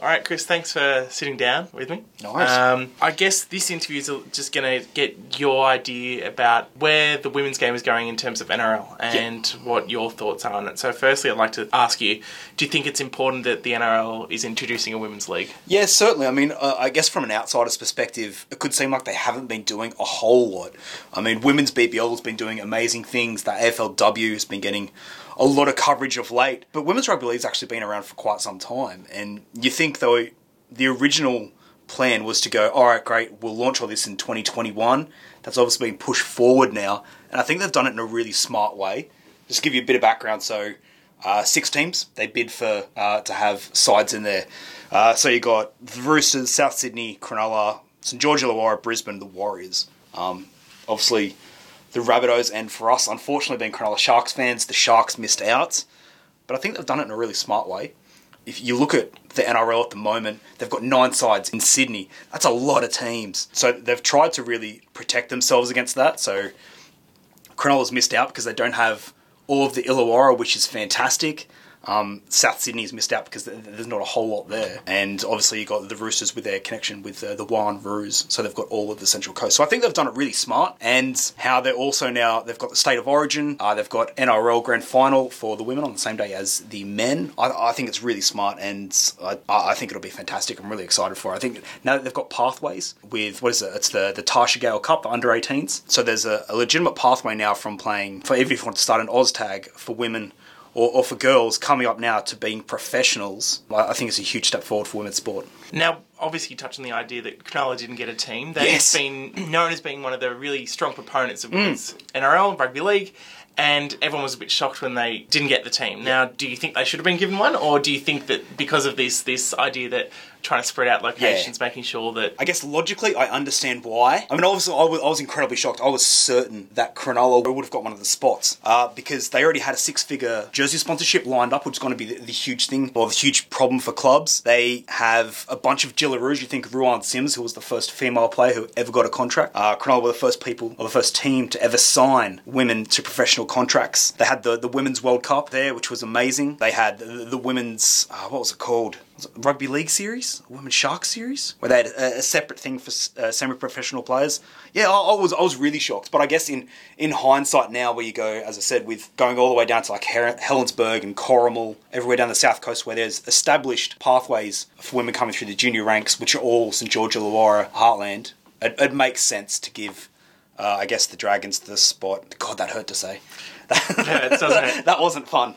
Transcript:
All right, Chris, thanks for sitting down with me. Worries. Um, I guess this interview is just going to get your idea about where the women's game is going in terms of NRL and what your thoughts are on it. So, firstly, I'd like to ask you do you think it's important that the NRL is introducing a women's league? Yeah, certainly. I mean, uh, I guess from an outsider's perspective, it could seem like they haven't been doing a whole lot. I mean, women's BBL has been doing amazing things. The AFLW has been getting a lot of coverage of late. But women's rugby league's actually been around for quite some time. And you think, though, the original plan was to go, all right, great, we'll launch all this in 2021. That's obviously been pushed forward now. And I think they've done it in a really smart way. Just give you a bit of background, so uh, six teams they bid for uh, to have sides in there. Uh, so you got the Roosters, South Sydney, Cronulla, St George Illawarra, Brisbane, the Warriors. Um, obviously, the Rabbitohs, and for us, unfortunately, being Cronulla Sharks fans, the Sharks missed out. But I think they've done it in a really smart way. If you look at the NRL at the moment, they've got nine sides in Sydney. That's a lot of teams. So they've tried to really protect themselves against that. So Cronulla's missed out because they don't have all of the Illawarra, which is fantastic. Um, South Sydney's missed out because th- there's not a whole lot there, and obviously you got the Roosters with their connection with uh, the Wyong Roos, so they've got all of the Central Coast. So I think they've done it really smart, and how they're also now they've got the State of Origin, uh, they've got NRL Grand Final for the women on the same day as the men. I, I think it's really smart, and I, I think it'll be fantastic. I'm really excited for it. I think now that they've got pathways with what is it? It's the the Tarsha Gale Cup, the under 18s. So there's a, a legitimate pathway now from playing for if you want to start an Oz tag for women or, or for girls coming up now to being professionals, I think it's a huge step forward for women's sport. Now, obviously, you touched on the idea that Cronulla didn't get a team. They've Yes. been known as being one of the really strong proponents of mm. women's NRL, rugby league, and everyone was a bit shocked when they didn't get the team. Now, do you think they should have been given one, or do you think that because of this this idea that trying to spread out locations, making sure that I guess logically, I understand why. I mean, obviously, I was, I was incredibly shocked. I was certain that Cronulla would have got one of the spots uh, because they already had a six-figure jersey sponsorship lined up, which is going to be the, the huge thing or the huge problem for clubs. They have a bunch of Jillaroos. You think of Ruan Sims, who was the first female player who ever got a contract. Uh, Cronulla were the first people or the first team to ever sign women to professional contracts. They had the the Women's World Cup there, which was amazing. They had the, the women's uh, what was it called? It Rugby League series, Women's Shark series, where they had a, a separate thing for uh, semi-professional players. Yeah, I, I was I was really shocked. But I guess in in hindsight now, where you go, as I said, with going all the way down to like Her- Helensburgh and Corrimal, everywhere down the south coast, where there's established pathways for women coming through the junior ranks, which are all St George Illawarra heartland. It, it makes sense to give. Uh, I guess the Dragons the spot. God, that hurt to say. hurts, doesn't it? that wasn't fun.